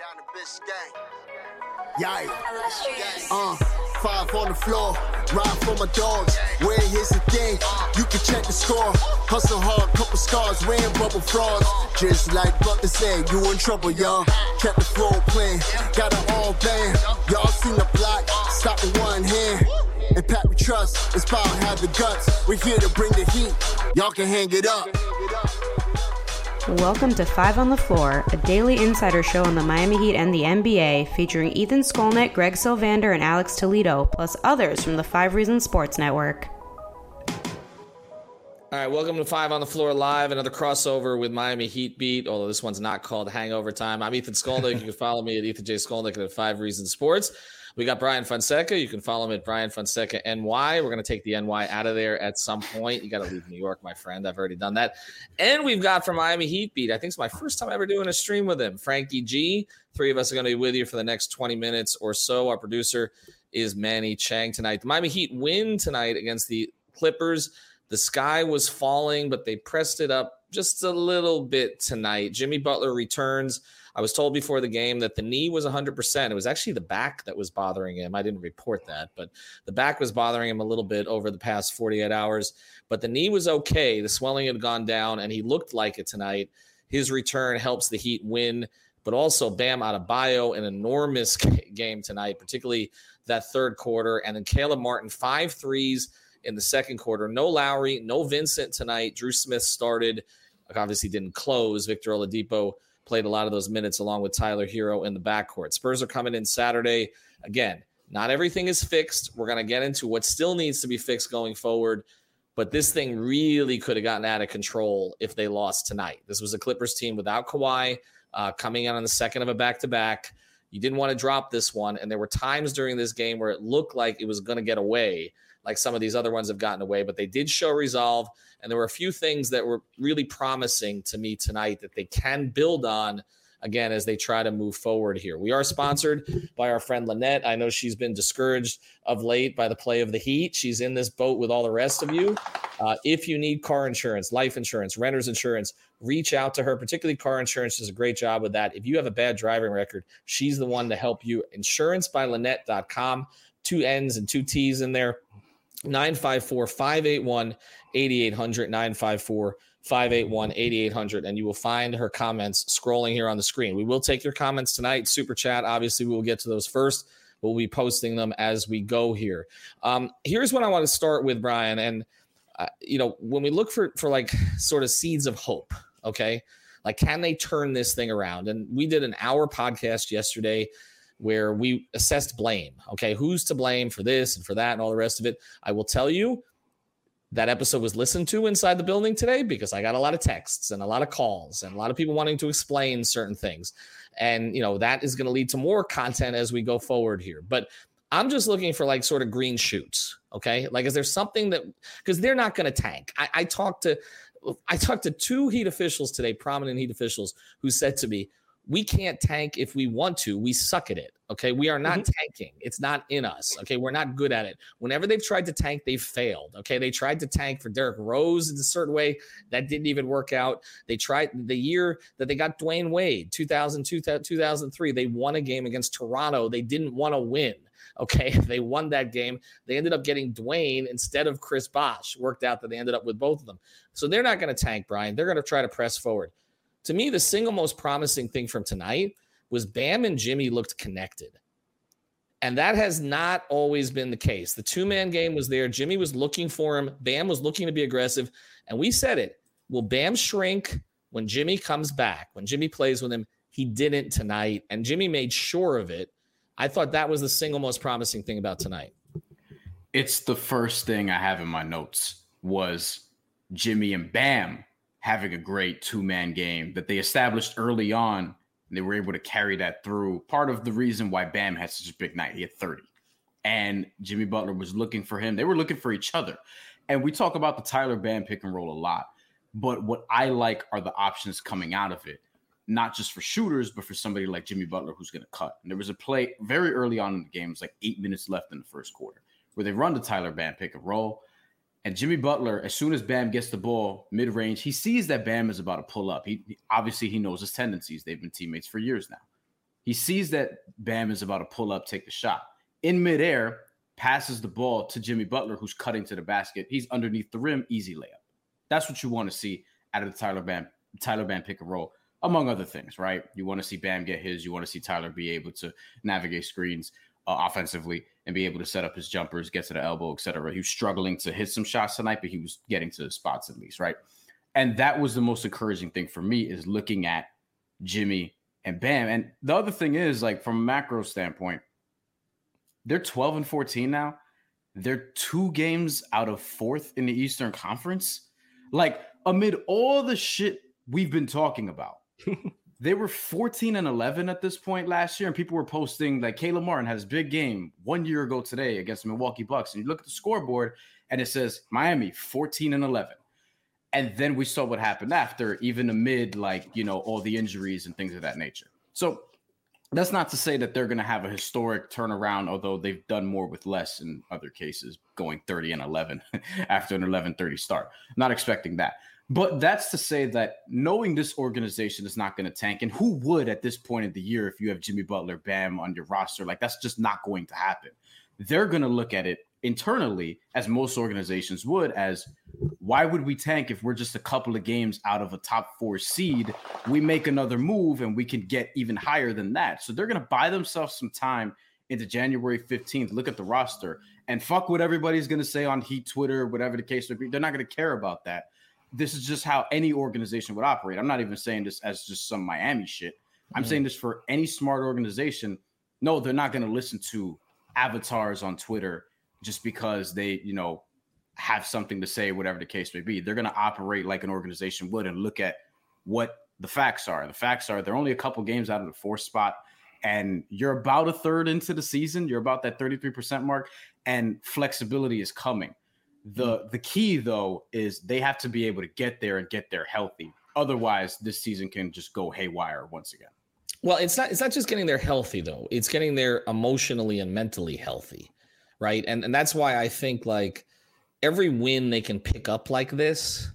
Down the bitch gang. Yeah. Uh, five on the floor, ride for my dogs. Where here's the thing, you can check the score. Hustle hard, couple scars, wearing bubble frogs. Just like Butler said, you in trouble, y'all. Kept the floor playing, got it all band. Y'all seen the block, stop with one hand. And Pat we trust, it's power have the guts. We're here to bring the heat, y'all can hang it up. Welcome to Five on the Floor, a daily insider show on the Miami Heat and the NBA, featuring Ethan Skolnick, Greg Sylvander, and Alex Toledo, plus others from the Five Reasons Sports Network. All right, welcome to Five on the Floor Live, another crossover with Miami Heat Beat, although this one's not called Hangover Time. I'm Ethan Skolnick. you can follow me at Ethan J. Skolnick at Five Reasons Sports. We got Brian Fonseca. You can follow him at Brian Fonseca NY. We're going to take the NY out of there at some point. You got to leave New York, my friend. I've already done that. And we've got from Miami Heat Beat. I think it's my first time ever doing a stream with him. Frankie G. Three of us are going to be with you for the next 20 minutes or so. Our producer is Manny Chang tonight. The Miami Heat win tonight against the Clippers. The sky was falling, but they pressed it up just a little bit tonight. Jimmy Butler returns. I was told before the game that the knee was 100%. It was actually the back that was bothering him. I didn't report that, but the back was bothering him a little bit over the past 48 hours. But the knee was okay. The swelling had gone down, and he looked like it tonight. His return helps the Heat win, but also Bam Adebayo, an enormous game tonight, particularly that third quarter. And then Caleb Martin, five threes in the second quarter. No Lowry, no Vincent tonight. Drew Smith started, obviously didn't close. Victor Oladipo played a lot of those minutes along with Tyler Herro in the backcourt. Spurs are coming in Saturday. Again, not everything is fixed. We're going to get into what still needs to be fixed going forward. But this thing really could have gotten out of control if they lost tonight. This was a Clippers team without Kawhi uh, coming in on the second of a back to back. You didn't want to drop this one. And there were times during this game where it looked like it was going to get away, like some of these other ones have gotten away, but they did show resolve. And there were a few things that were really promising to me tonight that they can build on again as they try to move forward here. We are sponsored by our friend Lynette. I know she's been discouraged of late by the play of the Heat. She's in this boat with all the rest of you. Uh, if you need car insurance, life insurance, renter's insurance, reach out to her, particularly car insurance does a great job with that. If you have a bad driving record, she's the one to help you. InsurancebyLynette.com, two N's and two T's in there. 954 581 8800 954 581 8800 and you will find her comments scrolling here on the screen. We will take your comments tonight, super chat. Obviously, we will get to those first. We'll be posting them as we go here. Um, here's what I want to start with, Brian. And, uh, you know, when we look for, for like sort of seeds of hope, okay, like can they turn this thing around? And we did an hour podcast yesterday where we assessed blame. Okay, who's to blame for this and for that and all the rest of it? I will tell you that episode was listened to inside the building today because I got a lot of texts and a lot of calls and a lot of people wanting to explain certain things. And, you know, that is going to lead to more content as we go forward here. But I'm just looking for like sort of green shoots. Okay. Like, is there something that, because they're not going to tank. I, I talked to, I talked to two Heat officials today, prominent Heat officials, who said to me, we can't tank if we want to. We suck at it. Okay. We are not mm-hmm. tanking. It's not in us. Okay. We're not good at it. Whenever they've tried to tank, they've failed. Okay. They tried to tank for Derrick Rose in a certain way. That didn't even work out. They tried the year that they got Dwyane Wade, 2002, 2003. They won a game against Toronto. They didn't want to win. Okay. They won that game. They ended up getting Dwyane instead of Chris Bosh. Worked out that they ended up with both of them. So they're not going to tank, Brian. They're going to try to press forward to me, the single most promising thing from tonight was Bam and Jimmy looked connected. And that has not always been the case. The two man game was there. Jimmy was looking for him. Bam was looking to be aggressive. And we said it. Will Bam shrink when Jimmy comes back? When Jimmy plays with him, he didn't tonight. And Jimmy made sure of it. I thought that was the single most promising thing about tonight. It's the first thing I have in my notes was Jimmy and Bam having a great two man game that they established early on. They were able to carry that through. Part of the reason why Bam had such a big night, he had 30. And Jimmy Butler was looking for him. They were looking for each other. And we talk about the Tyler Bam pick and roll a lot. But what I like are the options coming out of it, not just for shooters, but for somebody like Jimmy Butler who's going to cut. And there was a play very early on in the game, it was like eight minutes left in the first quarter, where they run the Tyler Bam pick and roll. And Jimmy Butler, as soon as Bam gets the ball mid range, he sees that Bam is about to pull up. He, he, obviously he knows his tendencies. They've been teammates for years now. He sees that Bam is about to pull up, take the shot. In midair, passes the ball to Jimmy Butler, who's cutting to the basket. He's underneath the rim, easy layup. That's what you want to see out of the Tyler Bam, Tyler Bam pick and roll, among other things, right? You want to see Bam get his. You want to see Tyler be able to navigate screens uh, offensively and be able to set up his jumpers, get to the elbow, etc. He was struggling to hit some shots tonight, but he was getting to the spots at least, right? And that was the most encouraging thing for me is looking at Jimmy and Bam. And the other thing is, like from a macro standpoint, they're 12 and 14 now. They're two games out of fourth in the Eastern Conference. Like amid all the shit we've been talking about, they were 14 and 11 at this point last year, and people were posting like Caleb Martin has big game one year ago today against the Milwaukee Bucks. And you look at the scoreboard and it says Miami 14 and 11. And then we saw what happened after, even amid like, you know, all the injuries and things of that nature. So that's not to say that they're going to have a historic turnaround, although they've done more with less in other cases, going 30 and 11 after an 11 30 start. Not expecting that. But that's to say that knowing this organization is not going to tank, and who would at this point of the year if you have Jimmy Butler, Bam on your roster? Like that's just not going to happen. They're going to look at it internally, as most organizations would, as why would we tank if we're just a couple of games out of a top four seed? We make another move and we can get even higher than that. So they're going to buy themselves some time into January 15th, look at the roster and fuck what everybody's going to say on Heat Twitter, whatever the case may be. They're not going to care about that this is just how any organization would operate. I'm not even saying this as just some Miami shit. I'm mm-hmm. saying this for any smart organization. No, they're not going to listen to avatars on Twitter just because they, you know, have something to say, whatever the case may be. They're going to operate like an organization would and look at what the facts are. The facts are they're only a couple games out of the fourth spot, and you're about a third into the season. You're about that 33% mark, and flexibility is coming. The mm. the key though is they have to be able to get there and get there healthy. Otherwise, this season can just go haywire once again. Well, it's not it's not just getting there healthy though. It's getting there emotionally and mentally healthy. Right? And and that's why I think like every win they can pick up like this,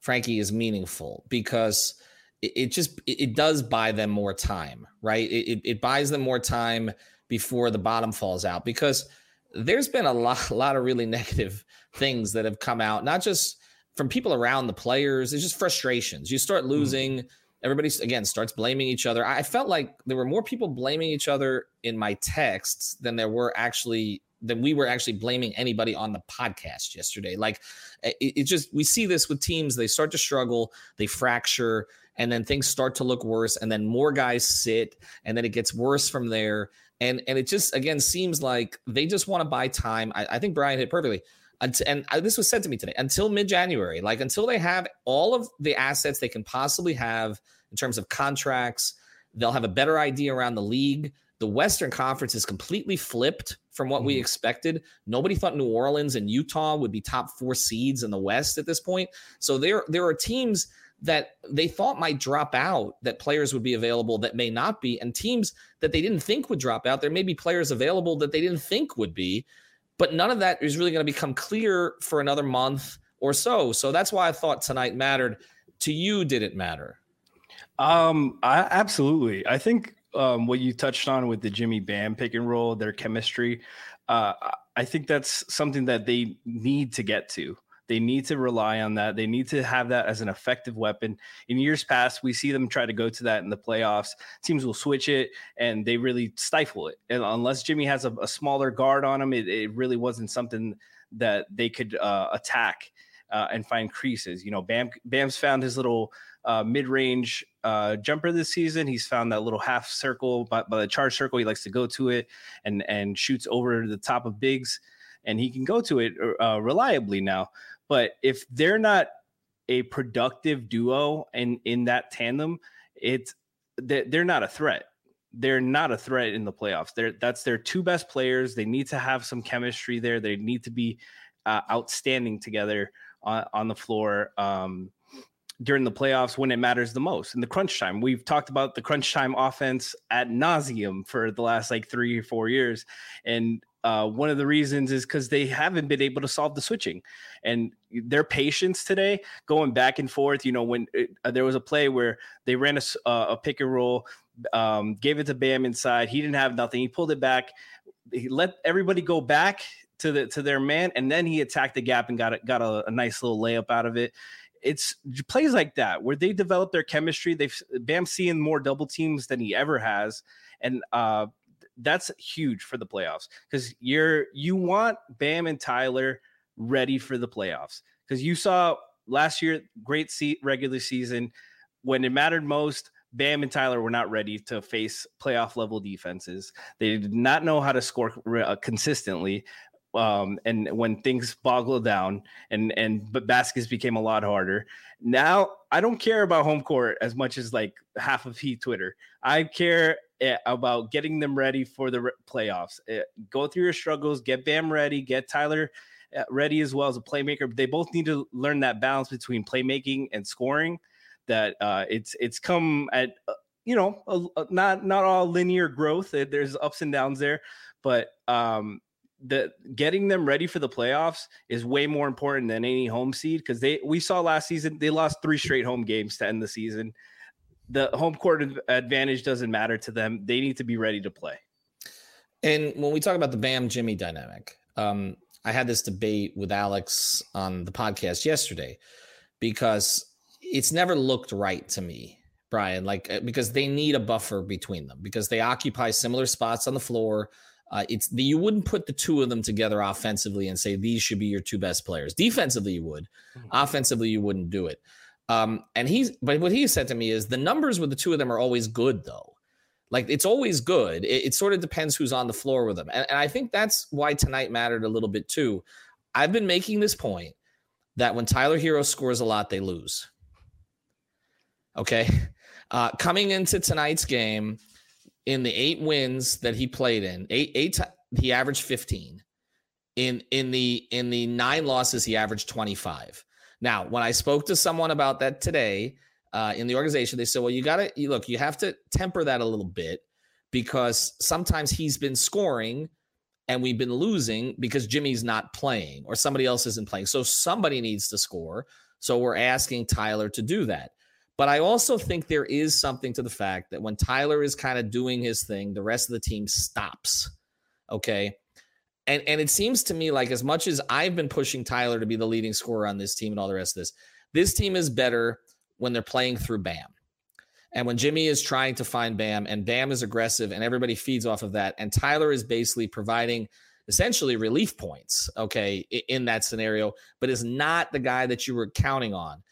Frankie, is meaningful because it, it just it, it, does buy them more time, right? It, it buys them more time before the bottom falls out because there's been a lot, a lot of really negative things that have come out, not just from people around the players. It's just frustrations. You start mm-hmm. losing. Mm-hmm. Everybody again starts blaming each other. I felt like there were more people blaming each other in my texts than there were actually than we were actually blaming anybody on the podcast yesterday. Like it, it just we see this with teams. They start to struggle, they fracture, and then things start to look worse, and then more guys sit, and then it gets worse from there. And and it just again seems like they just want to buy time. I, I think Brian hit perfectly and this was said to me today until mid-january like until they have all of the assets they can possibly have in terms of contracts they'll have a better idea around the league the western conference is completely flipped from what mm. we expected nobody thought new orleans and utah would be top four seeds in the west at this point so there there are teams that they thought might drop out that players would be available that may not be and teams that they didn't think would drop out there may be players available that they didn't think would be but none of that is really going to become clear for another month or so. So that's why I thought tonight mattered. To you, did it matter? Um, I, absolutely. I think um, what you touched on with the Jimmy Bam pick and roll, their chemistry, uh, I think that's something that they need to get to. They need to rely on that. They need to have that as an effective weapon. In years past, we see them try to go to that in the playoffs. Teams will switch it and they really stifle it. And unless Jimmy has a, a smaller guard on him, it, it, really wasn't something that they could uh, attack uh, and find creases. You know, Bam Bam's found his little uh, mid-range uh, jumper this season. He's found that little half circle by, by the charge circle. He likes to go to it and and shoots over the top of bigs, and he can go to it uh, reliably now. But if they're not a productive duo and in that tandem, it's that they're not a threat. They're not a threat in the playoffs. They're that's their two best players. They need to have some chemistry there. They need to be uh, outstanding together on, on the floor um, during the playoffs when it matters the most in the crunch time. We've talked about the crunch time offense at nauseum for the last like three or four years, and uh, one of the reasons is because they haven't been able to solve the switching and their patience today going back and forth. You know, when it, uh, there was a play where they ran a, uh, a pick and roll, um, gave it to Bam inside. He didn't have nothing. He pulled it back. He let everybody go back to the to their man, and then he attacked the gap and got a, got a, a nice little layup out of it. It's plays like that where they develop their chemistry. They've Bam seeing more double teams than he ever has, and uh, that's huge for the playoffs because you're you want Bam and Tyler ready for the playoffs because you saw last year great seat regular season when it mattered most. Bam and Tyler were not ready to face playoff level defenses. They did not know how to score uh, consistently. Um, and when things boggled down and and but baskets became a lot harder. Now I don't care about home court as much as like half of Heat Twitter. I care Eh, about getting them ready for the playoffs. Eh, go through your struggles, get Bam ready, get Tyler eh, ready as well as a playmaker. They both need to learn that balance between playmaking and scoring. That uh, it's it's come at uh, you know a, a, not not all linear growth. There's ups and downs there, but um, the getting them ready for the playoffs is way more important than any home seed because they we saw last season they lost three straight home games to end the season the home court advantage doesn't matter to them. They need to be ready to play. And when we talk about the Bam Jimmy dynamic, um, I had this debate with Alex on the podcast yesterday because it's never looked right to me, Brian, like uh, because they need a buffer between them because they occupy similar spots on the floor. Uh, it's the, you wouldn't put the two of them together offensively and say these should be your two best players. Defensively, you would. Mm-hmm. Offensively, you wouldn't do it. Um, and he's, but what he said to me is the numbers with the two of them are always good, though. Like it's always good. It, it sort of depends who's on the floor with them. And, and I think that's why tonight mattered a little bit too. I've been making this point that when Tyler Herro scores a lot, they lose. Okay. Uh, coming into tonight's game, in the eight wins that he played in, eight, eight, he averaged 15. In in the in the nine losses, he averaged 25. Now, when I spoke to someone about that today uh, in the organization, they said, well, you got to look, you have to temper that a little bit because sometimes he's been scoring and we've been losing because Jimmy's not playing or somebody else isn't playing. So somebody needs to score. So we're asking Tyler to do that. But I also think there is something to the fact that when Tyler is kind of doing his thing, the rest of the team stops. Okay and and it seems to me like as much as I've been pushing Tyler to be the leading scorer on this team and all the rest of this, this team is better when they're playing through Bam. And when Jimmy is trying to find Bam and Bam is aggressive and everybody feeds off of that and Tyler is basically providing essentially relief points, okay, in that scenario, but is not the guy that you were counting on.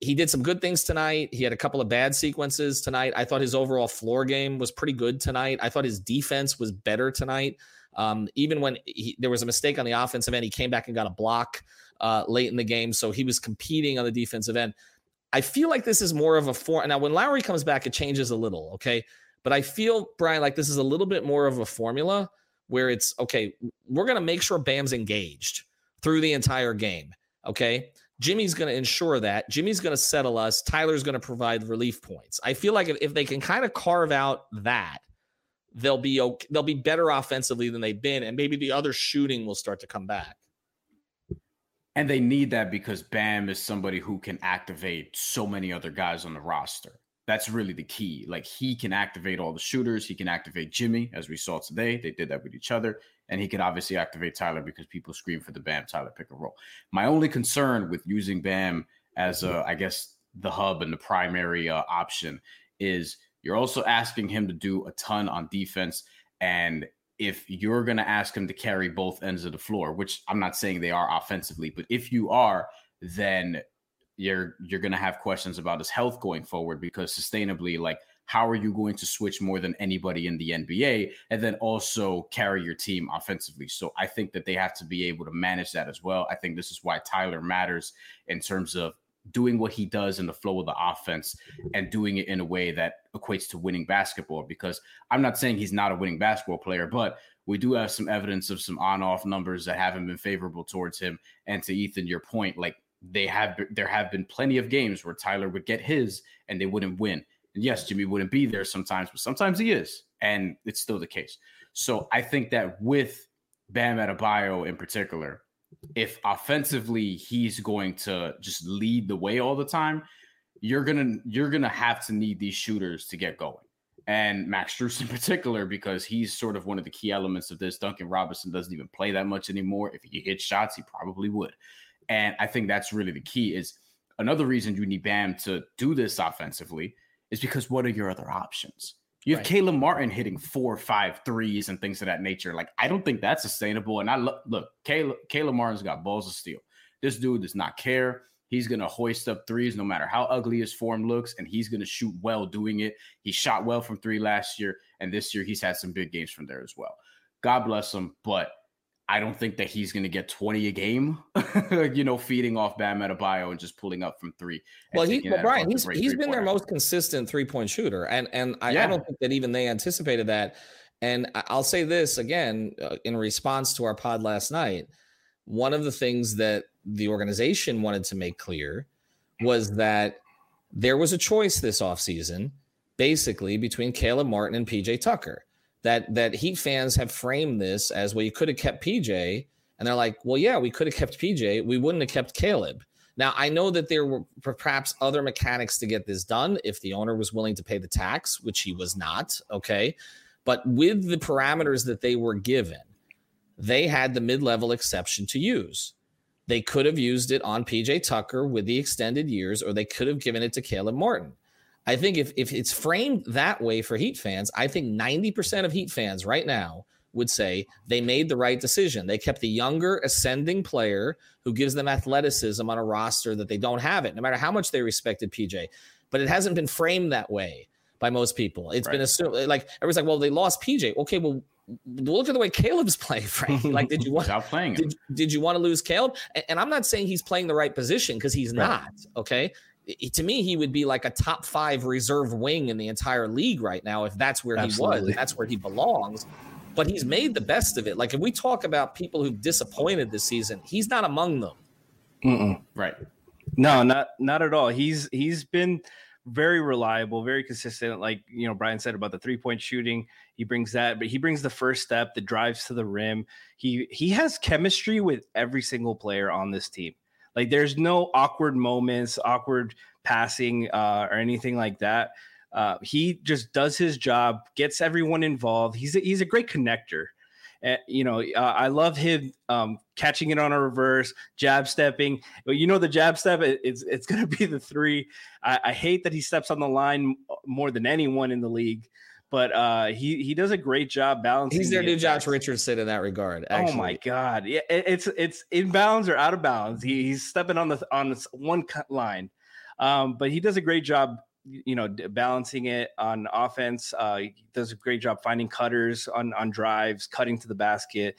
He did some good things tonight. He had a couple of bad sequences tonight. I thought his overall floor game was pretty good tonight. I thought his defense was better tonight. Um, even when he, there was a mistake on the offensive end, he came back and got a block uh, late in the game. So he was competing on the defensive end. I feel like this is more of a form. Now, when Lowry comes back, it changes a little. Okay. But I feel, Brian, like this is a little bit more of a formula where it's okay, we're going to make sure Bam's engaged through the entire game. Okay. Jimmy's going to ensure that. Jimmy's going to settle us. Tyler's going to provide relief points. I feel like if, if they can kind of carve out that, they'll be okay, they'll be better offensively than they've been, and maybe the other shooting will start to come back. And they need that because Bam is somebody who can activate so many other guys on the roster. That's really the key. Like he can activate all the shooters. He can activate Jimmy, as we saw today. They did that with each other. And he can obviously activate Tyler because people scream for the Bam Tyler pick and roll. My only concern with using Bam as a, I guess, the hub and the primary uh, option is – you're also asking him to do a ton on defense. And if you're going to ask him to carry both ends of the floor, which I'm not saying they are offensively, but if you are, then you're you're going to have questions about his health going forward because sustainably like how are you going to switch more than anybody in the NBA and then also carry your team offensively? So I think that they have to be able to manage that as well. I think this is why Tyler matters in terms of doing what he does in the flow of the offense and doing it in a way that equates to winning basketball. Because I'm not saying he's not a winning basketball player, but we do have some evidence of some on-off numbers that haven't been favorable towards him. And to Ethan, your point, like they have, there have been plenty of games where Tyler would get his and they wouldn't win. And yes, Jimmy wouldn't be there sometimes, but sometimes he is, and it's still the case. So I think that with Bam Adebayo in particular, if offensively he's going to just lead the way all the time, you're gonna you're gonna have to need these shooters to get going. And Max Strus in particular, because he's sort of one of the key elements of this. Duncan Robinson doesn't even play that much anymore. If he hit shots, he probably would. And I think that's really the key. Is another reason you need Bam to do this offensively is because what are your other options? You have right. Caleb Martin hitting four, five threes and things of that nature. Like, I don't think that's sustainable. And I look, look, Caleb, Caleb Martin's got balls of steel. This dude does not care. He's going to hoist up threes no matter how ugly his form looks, and he's going to shoot well doing it. He shot well from three last year, and this year he's had some big games from there as well. God bless him, but I don't think that he's going to get 20 a game, you know, feeding off Bam Adebayo and just pulling up from three. Well, he, well, Brian, he's, he's been their most consistent three point shooter. And, and I, yeah. I, don't think that even they anticipated that. And I'll say this again uh, in response to our pod last night. One of the things that the organization wanted to make clear was that there was a choice this offseason, basically between Caleb Martin and PJ Tucker that that Heat fans have framed this as well. You could have kept PJ, and they're like, well, yeah, we could have kept PJ. We wouldn't have kept Caleb. Now I know that there were perhaps other mechanics to get this done if the owner was willing to pay the tax, which he was not. Okay, but with the parameters that they were given, they had the mid-level exception to use. They could have used it on PJ Tucker with the extended years, or they could have given it to Caleb Martin. I think if if it's framed that way for Heat fans, I think 90% of Heat fans right now would say they made the right decision. They kept the younger ascending player who gives them athleticism on a roster that they don't have it, no matter how much they respected PJ. But it hasn't been framed that way by most people. It's right. been assumed like everyone's like, well, they lost PJ. Okay, well, look at the way Caleb's playing, Frank. Like, did you want Stop playing? Did, did, you want to lose Caleb? And, and, I'm not saying he's playing the right position because he's right. not. Okay, to me, he would be like a top five reserve wing in the entire league right now if that's where Absolutely. he was. That's where he belongs. But he's made the best of it. Like if we talk about people who've disappointed this season, he's not among them. Mm-mm. Right. No, not not at all. He's he's been very reliable, very consistent. Like you know, Brian said about the three point shooting, he brings that, but he brings the first step, the drives to the rim. He he has chemistry with every single player on this team. Like there's no awkward moments, awkward passing, uh, or anything like that. Uh, he just does his job, gets everyone involved. He's a, he's a great connector. Uh, you know, uh, I love him um, catching it on a reverse, jab stepping. But you know, the jab step, it, it's it's going to be the three. I, I, hate that he steps on the line more than anyone in the league but uh, he he does a great job balancing. He's their the new Josh Richardson in that regard. Actually. Oh my god, yeah, it, it's it's in bounds or out of bounds. He, he's stepping on the on this one line, um, but he does a great job. You know, balancing it on offense. Uh, he does a great job finding cutters on on drives, cutting to the basket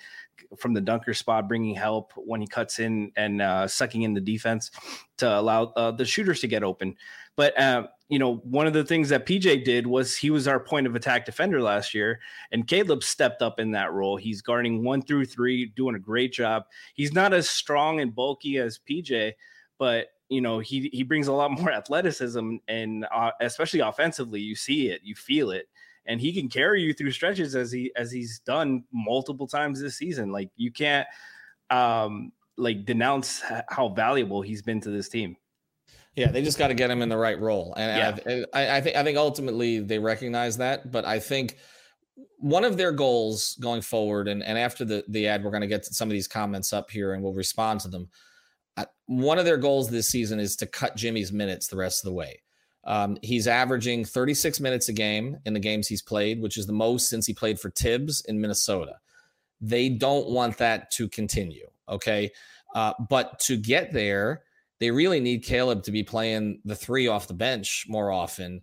from the dunker spot, bringing help when he cuts in and uh, sucking in the defense to allow uh, the shooters to get open. But uh, you know, one of the things that PJ did was he was our point of attack defender last year, and Caleb stepped up in that role. He's guarding one through three, doing a great job. He's not as strong and bulky as PJ, but you know, he he brings a lot more athleticism, and uh, especially offensively, you see it, you feel it, and he can carry you through stretches as he as he's done multiple times this season. Like you can't um like denounce how valuable he's been to this team. Yeah, they just got to get him in the right role, and yeah. I, I think I think ultimately they recognize that. But I think one of their goals going forward, and, and after the the ad, we're going to get some of these comments up here, and we'll respond to them. Uh, one of their goals this season is to cut Jimmy's minutes the rest of the way. Um, he's averaging 36 minutes a game in the games he's played, which is the most since he played for Thibs in Minnesota. They don't want that to continue. Okay. Uh, but to get there, they really need Caleb to be playing the three off the bench more often.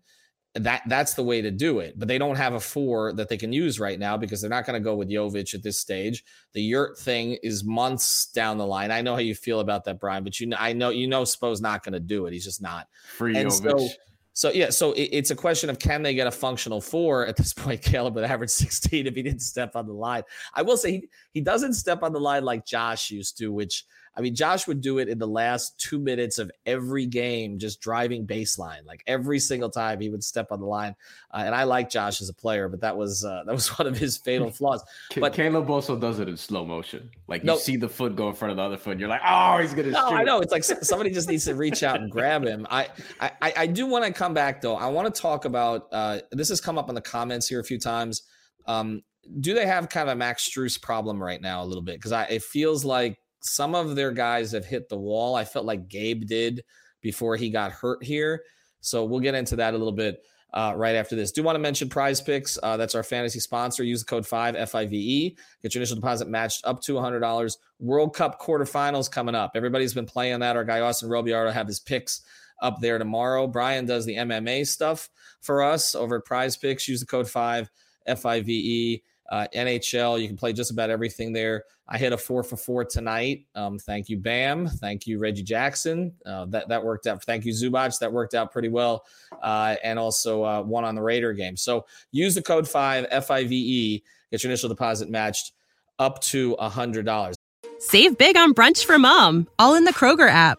That that's the way to do it. But they don't have a four that they can use right now because they're not going to go with Jovic at this stage. The Yurt thing is months down the line. I know how you feel about that, Brian, but you know I know you know Spo's not going to do it. He's just not. Free and Jovic. So, so yeah, so it, it's a question of can they get a functional four at this point? Caleb would average 16 if he didn't step on the line. I will say he, he doesn't step on the line like Josh used to, which I mean, Josh would do it in the last two minutes of every game, just driving baseline. Like every single time he would step on the line. Uh, and I like Josh as a player, but that was uh, that was one of his fatal flaws. But Caleb also does it in slow motion. Like you no, see the foot go in front of the other foot, and you're like, oh, he's gonna. No, shoot. I know. It's like somebody just needs to reach out and grab him. I I, I do want to come back though. I want to talk about uh, this has come up in the comments here a few times. Um, do they have kind of a Max Strus problem right now a little bit? Because it feels like some of their guys have hit the wall. I felt like Gabe did before he got hurt here. So we'll get into that a little bit uh, right after this. Do want to mention Prize Picks? Uh, that's our fantasy sponsor. Use the code five F I V E. Get your initial deposit matched up to hundred dollars. World Cup quarterfinals coming up. Everybody's been playing that. Our guy Austin Robiardo have his picks up there tomorrow. Brian does the MMA stuff for us over at Prize Picks. Use the code five F I V E uh, NHL. You can play just about everything there. I hit a four for four tonight. Um, thank you, Bam. Thank you, Reggie Jackson. Uh, that that worked out. Thank you, Zubac. That worked out pretty well. Uh, and also uh, one on the Raider game. So use the code five F I V E. Get your initial deposit matched up to a hundred dollars. Save big on brunch for mom. All in the Kroger app.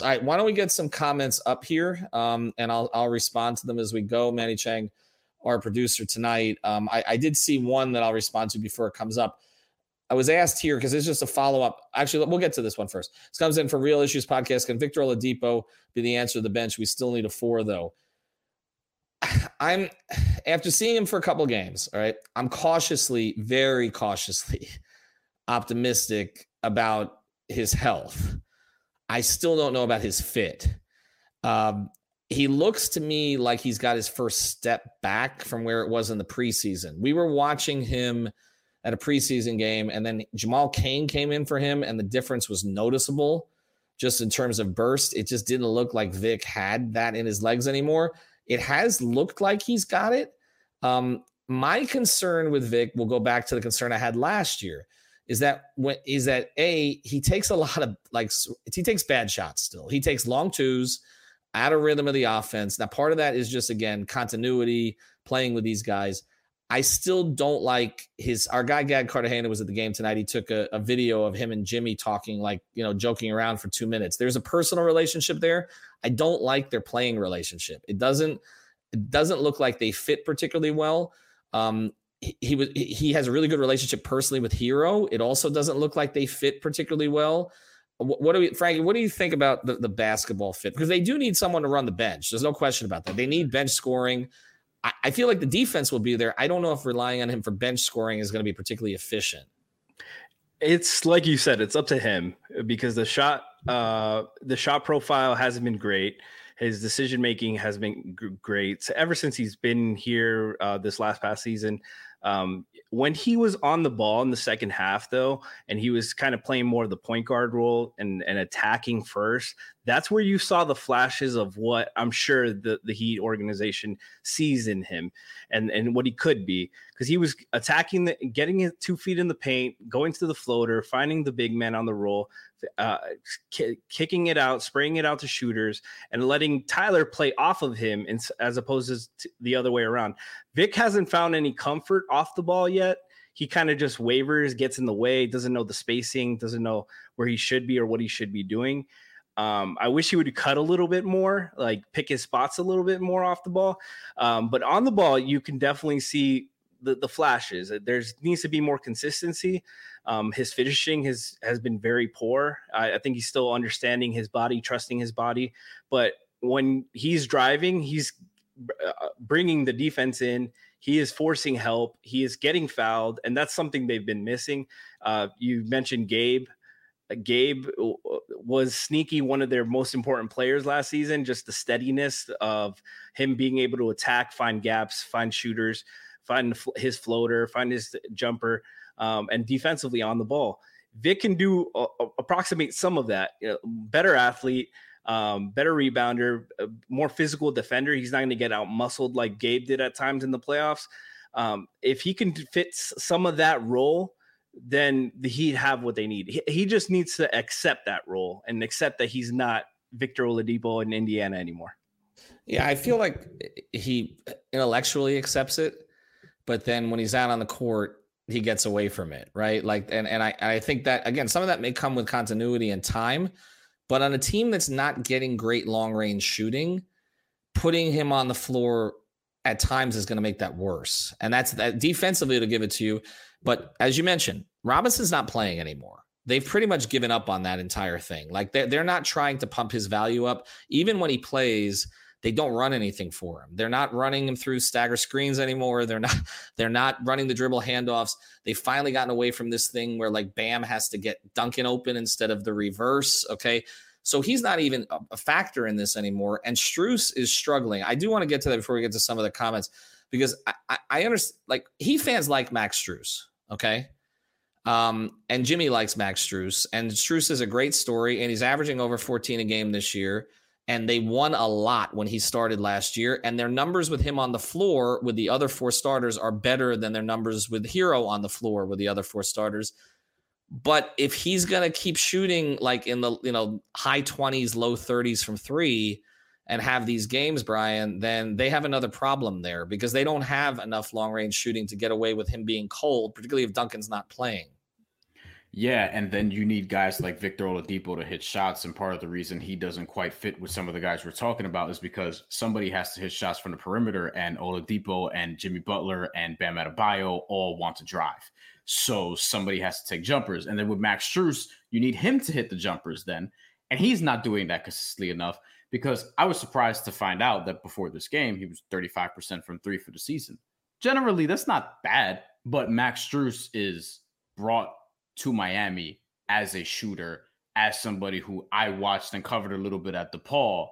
All right, why don't we get some comments up here, um, and I'll I'll respond to them as we go. Manny Chang, our producer tonight. Um, I, I did see one that I'll respond to before it comes up. I was asked here because it's just a follow up. Actually, we'll get to this one first. This comes in from Real Issues Podcast. Can Victor Oladipo be the answer to the bench? We still need a four though. I'm after seeing him for a couple games. All right, I'm cautiously, very cautiously optimistic about his health. I still don't know about his fit. Um, he looks to me like he's got his first step back from where it was in the preseason. We were watching him at a preseason game, and then Jamal Cain came in for him, and the difference was noticeable just in terms of burst. It just didn't look like Vic had that in his legs anymore. It has looked like he's got it. Um, my concern with Vic will go back to the concern I had last year is that when is that a he takes a lot of like he takes bad shots still. He takes long twos out of rhythm of the offense. Now part of that is just again continuity playing with these guys. I still don't like his our guy Gad Cartagena was at the game tonight. He took a, a video of him and Jimmy talking like you know joking around for two minutes. There's a personal relationship there. I don't like their playing relationship. It doesn't it doesn't look like they fit particularly well. Um, he, was he has a really good relationship personally with Herro. It also doesn't look like they fit particularly well. What, do we, Frankie? What do you think about the, the basketball fit? Because they do need someone to run the bench. There's no question about that. They need bench scoring. I, I feel like the defense will be there. I don't know if relying on him for bench scoring is going to be particularly efficient. It's like you said, it's up to him because the shot, uh, the shot profile hasn't been great. His decision making has been g- great so ever since he's been here uh, this last past season. Um, when he was on the ball in the second half, though, and he was kind of playing more of the point guard role and, and attacking first, that's where you saw the flashes of what I'm sure the, the Heat organization sees in him and, and what he could be. Because he was attacking, the, getting his two feet in the paint, going to the floater, finding the big man on the roll, uh, k- kicking it out, spraying it out to shooters, and letting Tyler play off of him in, as opposed to the other way around. Vic hasn't found any comfort off the ball yet. He kind of just wavers, gets in the way, doesn't know the spacing, doesn't know where he should be or what he should be doing. Um, I wish he would cut a little bit more, like pick his spots a little bit more off the ball. Um, but on the ball, you can definitely see the, the flashes. There needs to be more consistency. Um, his finishing has has been very poor. I, I think he's still understanding his body, trusting his body. But when he's driving, he's uh, bringing the defense in. He is forcing help. He is getting fouled, and that's something they've been missing. Uh, you mentioned Gabe. Uh, Gabe uh, was sneaky one of their most important players last season. Just the steadiness of him being able to attack, find gaps, find shooters, find his floater, find his jumper, um, and defensively on the ball. Vic can do uh, approximate some of that. You know, better athlete, um, better rebounder, more physical defender. He's not going to get out muscled like Gabe did at times in the playoffs. Um, if he can fit some of that role, then he'd have what they need. He, he just needs to accept that role and accept that he's not Victor Oladipo in Indiana anymore. Yeah, I feel like he intellectually accepts it, but then when he's out on the court, he gets away from it, right? Like, and and I I think that again, some of that may come with continuity and time, but on a team that's not getting great long range shooting, putting him on the floor at times is going to make that worse. And that's that defensively to give it to you. But as you mentioned, Robinson's not playing anymore. They've pretty much given up on that entire thing. Like they're, they're not trying to pump his value up. Even when he plays, they don't run anything for him. They're not running him through stagger screens anymore. They're not they're not running the dribble handoffs. They've finally gotten away from this thing where like Bam has to get Duncan open instead of the reverse. Okay. So he's not even a factor in this anymore. And Strus is struggling. I do want to get to that before we get to some of the comments because I, I, I understand like he fans like Max Strus. Okay. Um, and Jimmy likes Max Strus. And Strus is a great story, and he's averaging over 14 a game this year. And they won a lot when he started last year. And their numbers with him on the floor with the other four starters are better than their numbers with Herro on the floor with the other four starters. But if he's going to keep shooting like in the you know high 20s, low 30s from 3 and have these games, Brian, then they have another problem there because they don't have enough long-range shooting to get away with him being cold, particularly if Duncan's not playing. Yeah, and then you need guys like Victor Oladipo to hit shots, and part of the reason he doesn't quite fit with some of the guys we're talking about is because somebody has to hit shots from the perimeter, and Oladipo and Jimmy Butler and Bam Adebayo all want to drive. So somebody has to take jumpers. And then with Max Strus, you need him to hit the jumpers then. And he's not doing that consistently enough because I was surprised to find out that before this game, he was 35% from three for the season. Generally, that's not bad, but Max Strus is brought to Miami as a shooter, as somebody who I watched and covered a little bit at DePaul,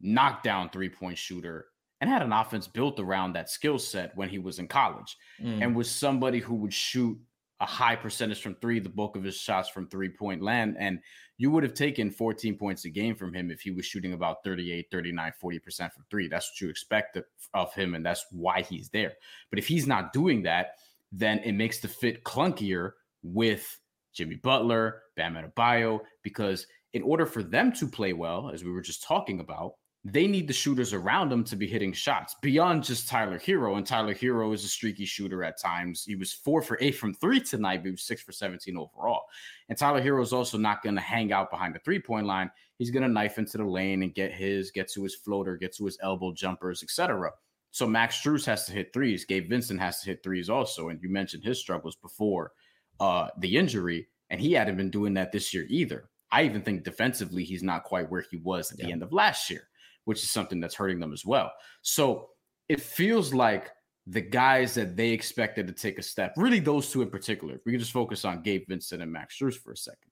knockdown three point shooter, and had an offense built around that skill set when he was in college, mm. and was somebody who would shoot a high percentage from three, the bulk of his shots from three point land. And you would have taken 14 points a game from him if he was shooting about 38, 39, 40% from three. That's what you expect of him. And that's why he's there. But if he's not doing that, then it makes the fit clunkier with Jimmy Butler, Bam Adebayo, because in order for them to play well, as we were just talking about, they need the shooters around them to be hitting shots beyond just Tyler Herro. And Tyler Herro is a streaky shooter at times. He was four for eight from three tonight, but he was six for 17 overall. And Tyler Herro is also not going to hang out behind the three point line. He's going to knife into the lane and get his, get to his floater, get to his elbow jumpers, etc. So Max Strus has to hit threes. Gabe Vincent has to hit threes also. And you mentioned his struggles before uh, the injury, and he hadn't been doing that this year either. I even think defensively, he's not quite where he was at yeah. the end of last year which is something that's hurting them as well. So it feels like the guys that they expected to take a step, really those two in particular, if we can just focus on Gabe Vincent and Max Strus for a second,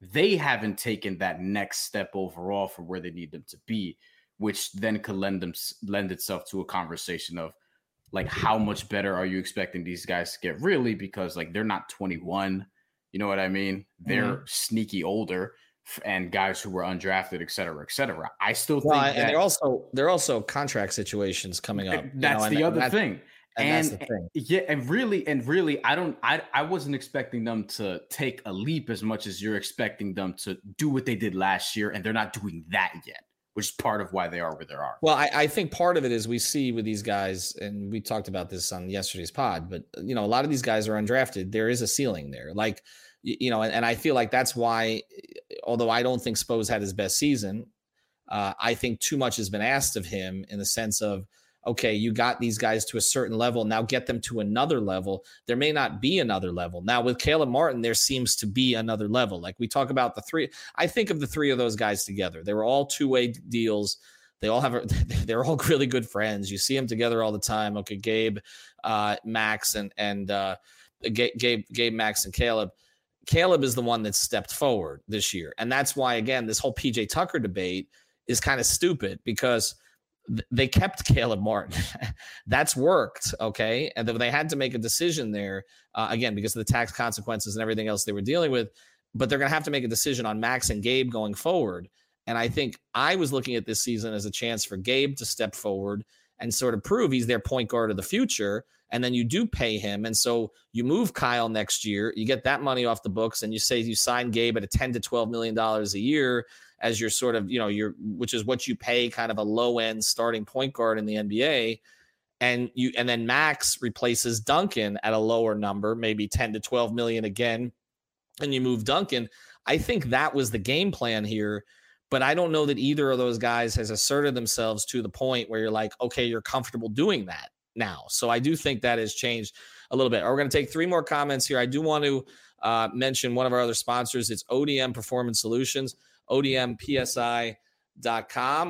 they haven't taken that next step overall for where they need them to be, which then could lend them lend itself to a conversation of like how much better are you expecting these guys to get really because like they're not 21 you know what i mean they're mm-hmm. sneaky older and guys who were undrafted, et cetera, et cetera. I still think well, and that, they're also they're also contract situations coming up. That's know, the other thing. And, and, and yeah, and really, and really, I don't, I, I wasn't expecting them to take a leap as much as you're expecting them to do what they did last year, and they're not doing that yet, which is part of why they are where they are. Well, I, I think part of it is we see with these guys, and we talked about this on yesterday's pod, but you know, a lot of these guys are undrafted. There is a ceiling there, like you know, and, and I feel like that's why, although I don't think Spo's had his best season, uh, I think too much has been asked of him in the sense of, okay, you got these guys to a certain level. Now get them to another level. There may not be another level. Now with Caleb Martin, there seems to be another level. Like we talk about the three, I think of the three of those guys together. They were all two way deals. They all have, a, they're all really good friends. You see them together all the time. Okay, Gabe, uh, Max, and and uh, Gabe, Gabe, Max, and Caleb. Caleb is the one that stepped forward this year. And that's why, again, this whole PJ Tucker debate is kind of stupid because they kept Caleb Martin. that's worked. Okay. And they had to make a decision there, uh, again, because of the tax consequences and everything else they were dealing with. But they're going to have to make a decision on Max and Gabe going forward. And I think I was looking at this season as a chance for Gabe to step forward and sort of prove he's their point guard of the future. And then you do pay him. And so you move Kyle next year, you get that money off the books, and you say you sign Gabe at a 10 to 12 million dollars a year as your sort of, you know, your which is what you pay kind of a low end starting point guard in the NBA. And you and then Max replaces Duncan at a lower number, maybe 10 to 12 million again. And you move Duncan. I think that was the game plan here but I don't know that either of those guys has asserted themselves to the point where you're like, okay, you're comfortable doing that now. So I do think that has changed a little bit. We're going to take three more comments here. I do want to uh, mention one of our other sponsors. It's ODM Performance Solutions, ODMPSI.com.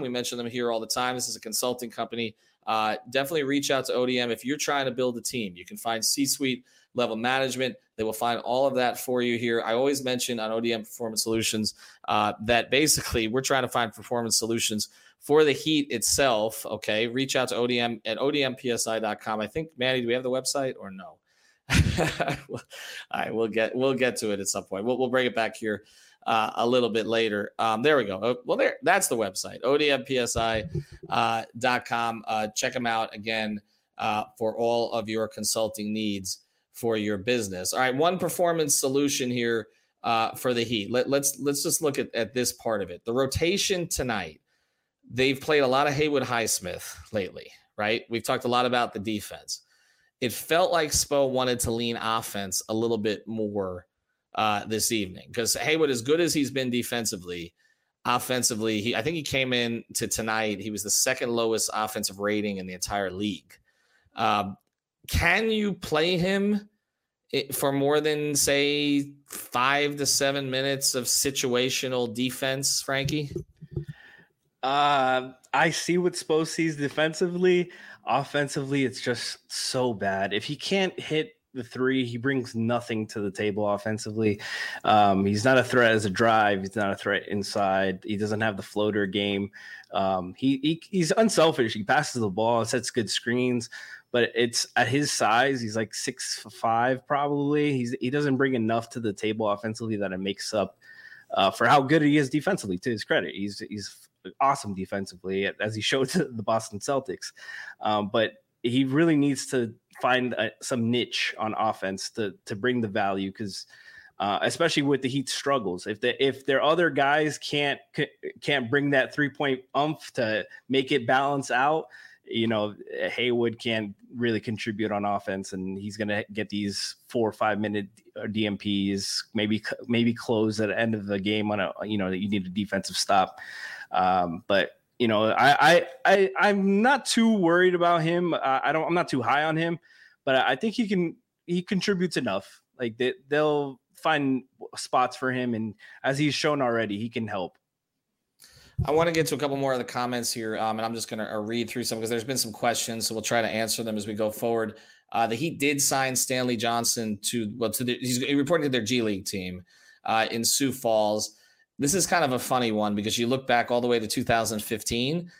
We mention them here all the time. This is a consulting company. Uh, definitely reach out to ODM if you're trying to build a team. You can find C suite level management. They will find all of that for you here. I always mention on ODM Performance Solutions uh, that basically we're trying to find performance solutions for the heat itself. Okay, reach out to ODM at odmpsi.com. I think Manny, do we have the website or no? all right, we'll get we'll get to it at some point. We'll we'll bring it back here uh, a little bit later. Um, there we go. Uh, well, there that's the website odmpsi.com. Uh, check them out again uh, for all of your consulting needs for your business. All right, one performance solution here uh, for the Heat. Let, let's let's just look at, at this part of it. The rotation tonight. They've played a lot of Haywood Highsmith lately, right? We've talked a lot about the defense. It felt like Spo wanted to lean offense a little bit more uh, this evening because Haywood, as good as he's been defensively, offensively, he I think he came in to tonight. He was the second lowest offensive rating in the entire league. Um, can you play him for more than say five to seven minutes of situational defense, Frankie? Uh, I see what Spo sees defensively. Offensively, it's just so bad. If he can't hit the three, he brings nothing to the table offensively. Um, he's not a threat as a drive. He's not a threat inside. He doesn't have the floater game. Um, he, he he's unselfish. He passes the ball, sets good screens, but it's at his size. He's like six five probably. He's he doesn't bring enough to the table offensively that it makes up uh, for how good he is defensively. To his credit, he's he's awesome defensively as he showed to the Boston Celtics. Um, but he really needs to find a, some niche on offense to to bring the value because. Uh, especially with the Heat struggles. If the if their other guys can't can't bring that three point umph to make it balance out, you know, Haywood can't really contribute on offense, and he's to get these four or five minute DMPs, maybe maybe close at the end of the game on a you know that you need a defensive stop. Um, but you know, I I, I I'm not too worried about him. Uh, I don't. I'm not too high on him, but I think he can. He contributes enough. Like they, they'll find spots for him, and as he's shown already, he can help. I want to get to a couple more of the comments here, um, and I'm just going to uh, read through some because there's been some questions, so we'll try to answer them as we go forward. Uh, the Heat did sign Stanley Johnson to well to the, he's reporting to their G League team uh, in Sioux Falls. This is kind of a funny one because you look back all the way to 2015.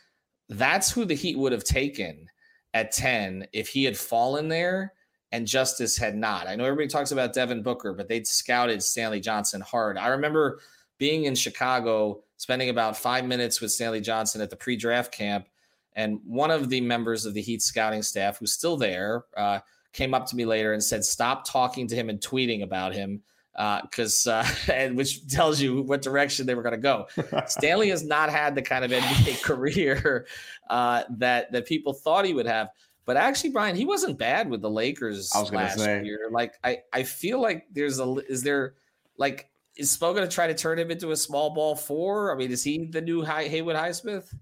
That's who the Heat would have taken at 10 if he had fallen there and Justise had not. I know everybody talks about Devin Booker, but they'd scouted Stanley Johnson hard. I remember being in Chicago spending about five minutes with Stanley Johnson at the pre draft camp. And one of the members of the Heat scouting staff, who's still there, uh, came up to me later and said, Stop talking to him and tweeting about him. Because, uh, uh, and which tells you what direction they were going to go. Stanley has not had the kind of NBA career uh, that that people thought he would have. But actually, Brian, he wasn't bad with the Lakers I was last say. year. Like, I I feel like there's a is there like is Spo going to try to turn him into a small ball four? I mean, is he the new Hay- Haywood Highsmith?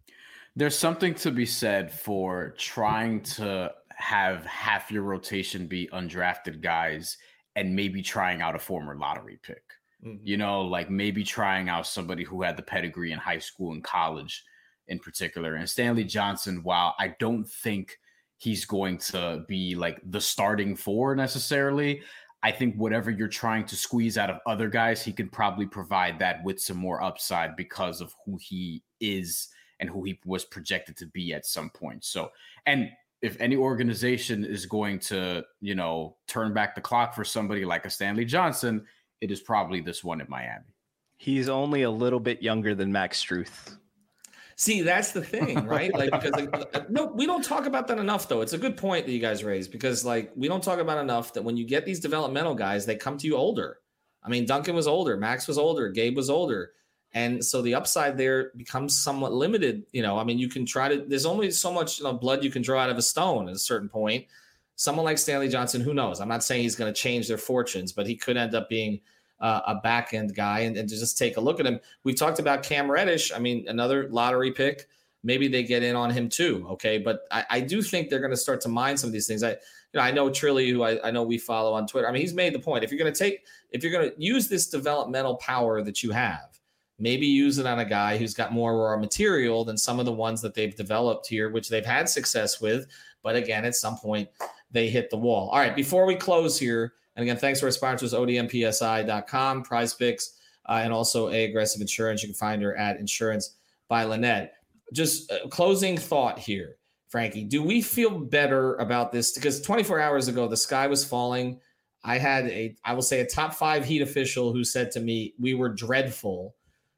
There's something to be said for trying to have half your rotation be undrafted guys and maybe trying out a former lottery pick. Mm-hmm. You know, like maybe trying out somebody who had the pedigree in high school and college in particular. And Stanley Johnson, while I don't think he's going to be like the starting four necessarily, I think whatever you're trying to squeeze out of other guys, he can probably provide that with some more upside because of who he is and who he was projected to be at some point. So, and if any organization is going to, you know, turn back the clock for somebody like a Stanley Johnson, it is probably this one in Miami. He's only a little bit younger than Max Strus. See, that's the thing, right? Like because like, uh, no, we don't talk about that enough though. It's a good point that you guys raised because like we don't talk about enough that when you get these developmental guys, they come to you older. I mean, Duncan was older, Max was older, Gabe was older. And so the upside there becomes somewhat limited. You know, I mean, you can try to, there's only so much you know, blood you can draw out of a stone at a certain point. Someone like Stanley Johnson, who knows? I'm not saying he's going to change their fortunes, but he could end up being uh, a back end guy. And, and to just take a look at him, we've talked about Cam Reddish. I mean, another lottery pick. Maybe they get in on him too. Okay. But I, I do think they're going to start to mine some of these things. I, you know, I know Trilly, who I, I know we follow on Twitter. I mean, he's made the point. If you're going to take, if you're going to use this developmental power that you have, maybe use it on a guy who's got more raw material than some of the ones that they've developed here, which they've had success with. But again, at some point, they hit the wall. All right, before we close here, and again, thanks to our sponsors, odmpsi.com, PrizePicks, uh, and also A Aggressive Insurance. You can find her at Insurance by Lynette. Just uh, closing thought here, Frankie. Do we feel better about this? Because 24 hours ago, the sky was falling. I had a, I will say, a top five Heat official who said to me, "We were dreadful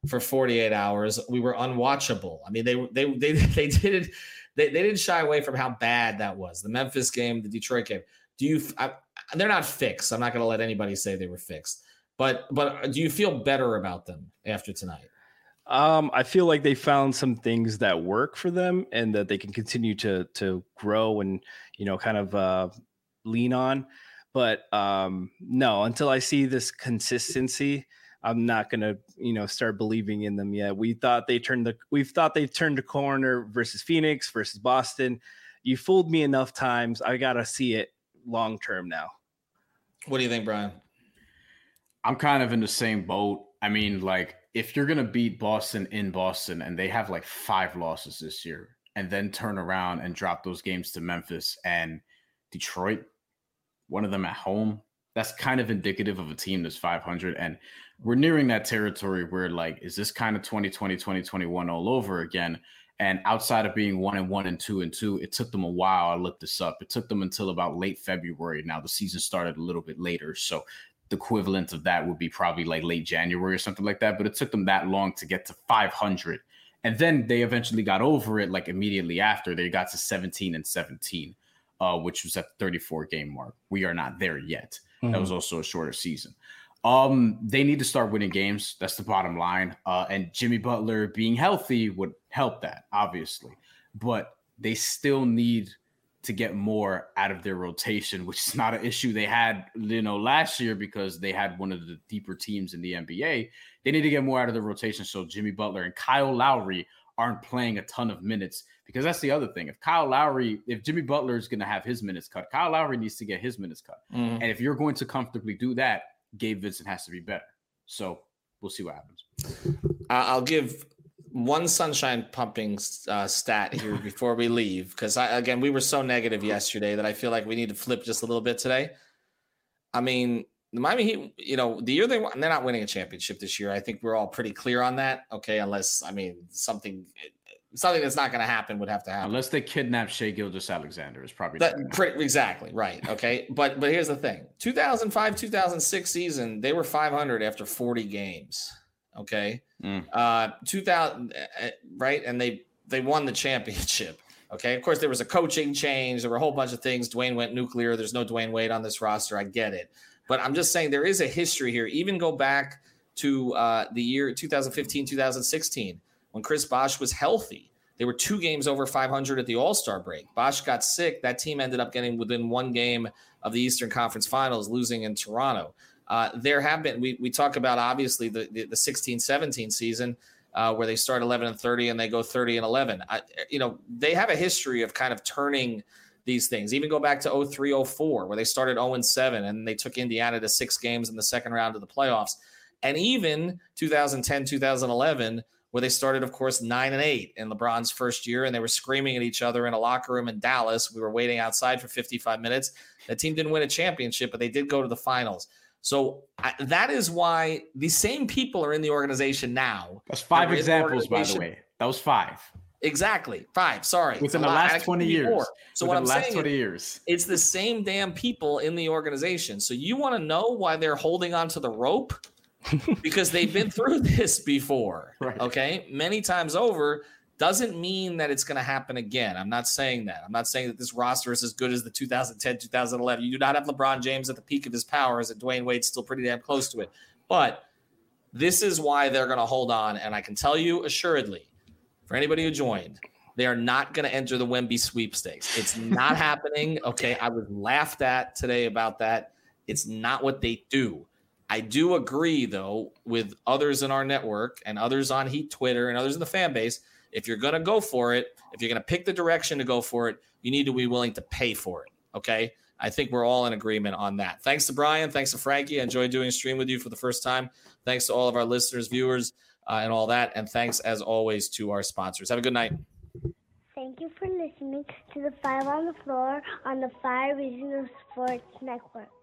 for 48 hours. We were unwatchable. I mean, they they they they did it. They, they didn't shy away from how bad that was. The Memphis game, the Detroit game. Do you? I, they're not fixed. I'm not going to let anybody say they were fixed. But but do you feel better about them after tonight? Um, I feel like they found some things that work for them and that they can continue to to grow and you know kind of uh, lean on. But um, no, until I see this consistency, I'm not gonna, you know, start believing in them yet. We thought they turned the we've thought they've turned the corner versus Phoenix versus Boston. You fooled me enough times. I gotta see it long term now. What do you think, Brian? I'm kind of in the same boat. I mean, like if you're gonna beat Boston in Boston and they have like five losses this year, and then turn around and drop those games to Memphis and Detroit, one of them at home, that's kind of indicative of a team that's 500 and we're nearing that territory where like is this kind of 2020 2021 all over again? And outside of being one and one and two and two it took them a while. I looked this up. It took them until about late february. Now the season started a little bit later so the equivalent of that would be probably like late january or something like that but it took them that long to get to 500 and then they eventually got over it like immediately after they got to 17 and 17 uh, which was at the 34 game mark. We are not there yet. Mm-hmm. that was also a shorter season um, they need to start winning games. That's the bottom line. Uh, and Jimmy Butler being healthy would help that, obviously. But they still need to get more out of their rotation, which is not an issue they had, you know, last year because they had one of the deeper teams in the NBA. They need to get more out of the rotation. So Jimmy Butler and Kyle Lowry aren't playing a ton of minutes because that's the other thing. If Kyle Lowry, if Jimmy Butler is going to have his minutes cut, Kyle Lowry needs to get his minutes cut. Mm-hmm. And if you're going to comfortably do that, Gabe Vincent has to be better. So we'll see what happens. I'll give one sunshine pumping uh, stat here before we leave because again we were so negative yesterday that I feel like we need to flip just a little bit today. I mean, the Miami Heat, you know, the year they won, they're not winning a championship this year. I think we're all pretty clear on that. Okay, unless I mean something something that's not going to happen would have to happen. Unless they kidnap Shai Gilgeous-Alexander is probably that exactly right okay? But but here's the thing. 2005 2006 season they were 500 after 40 games okay? Mm. uh 2000 uh, right? And they they won the championship okay? Of course there was a coaching change there were a whole bunch of things. Dwyane went nuclear there's no Dwyane Wade on this roster I get it. But I'm just saying there is a history here. Even go back to uh the year 2015 2016 when Chris Bosh was healthy. They were two games over 500 at the All Star break. Bosh got sick. That team ended up getting within one game of the Eastern Conference Finals, losing in Toronto. Uh, there have been, we, we talk about obviously the, the, the 16 17 season uh, where they start 11 and 30 and they go 30 and 11. I, you know, they have a history of kind of turning these things. Even go back to 03 04 where they started 0 and 7 and they took Indiana to six games in the second round of the playoffs. And even 2010 2011 where they started, of course, nine and eight in LeBron's first year, and they were screaming at each other in a locker room in Dallas. We were waiting outside for 55 minutes. The team didn't win a championship, but they did go to the finals. So I, that is why the same people are in the organization now. That's five examples, by the way. That was five. Exactly. Five. Sorry. Within the last 20 years. Four. So Within what I'm last saying 20 years. It's the same damn people in the organization. So you want to know why they're holding onto the rope? Because they've been through this before. Right. Okay. Many times over doesn't mean that it's going to happen again. I'm not saying that. I'm not saying that this roster is as good as the 2010, 2011. You do not have LeBron James at the peak of his powers, and Dwyane Wade's still pretty damn close to it. But this is why they're going to hold on. And I can tell you assuredly, for anybody who joined, they are not going to enter the Wemby sweepstakes. It's not happening. Okay. I was laughed at today about that. It's not what they do. I do agree, though, with others in our network and others on Heat Twitter and others in the fan base. If you're going to go for it, if you're going to pick the direction to go for it, you need to be willing to pay for it. Okay. I think we're all in agreement on that. Thanks to Brian. Thanks to Frankie. I enjoyed doing a stream with you for the first time. Thanks to all of our listeners, viewers, uh, and all that. And thanks, as always, to our sponsors. Have a good night. Thank you for listening to the Five on the Floor on the Five Regional Sports Network.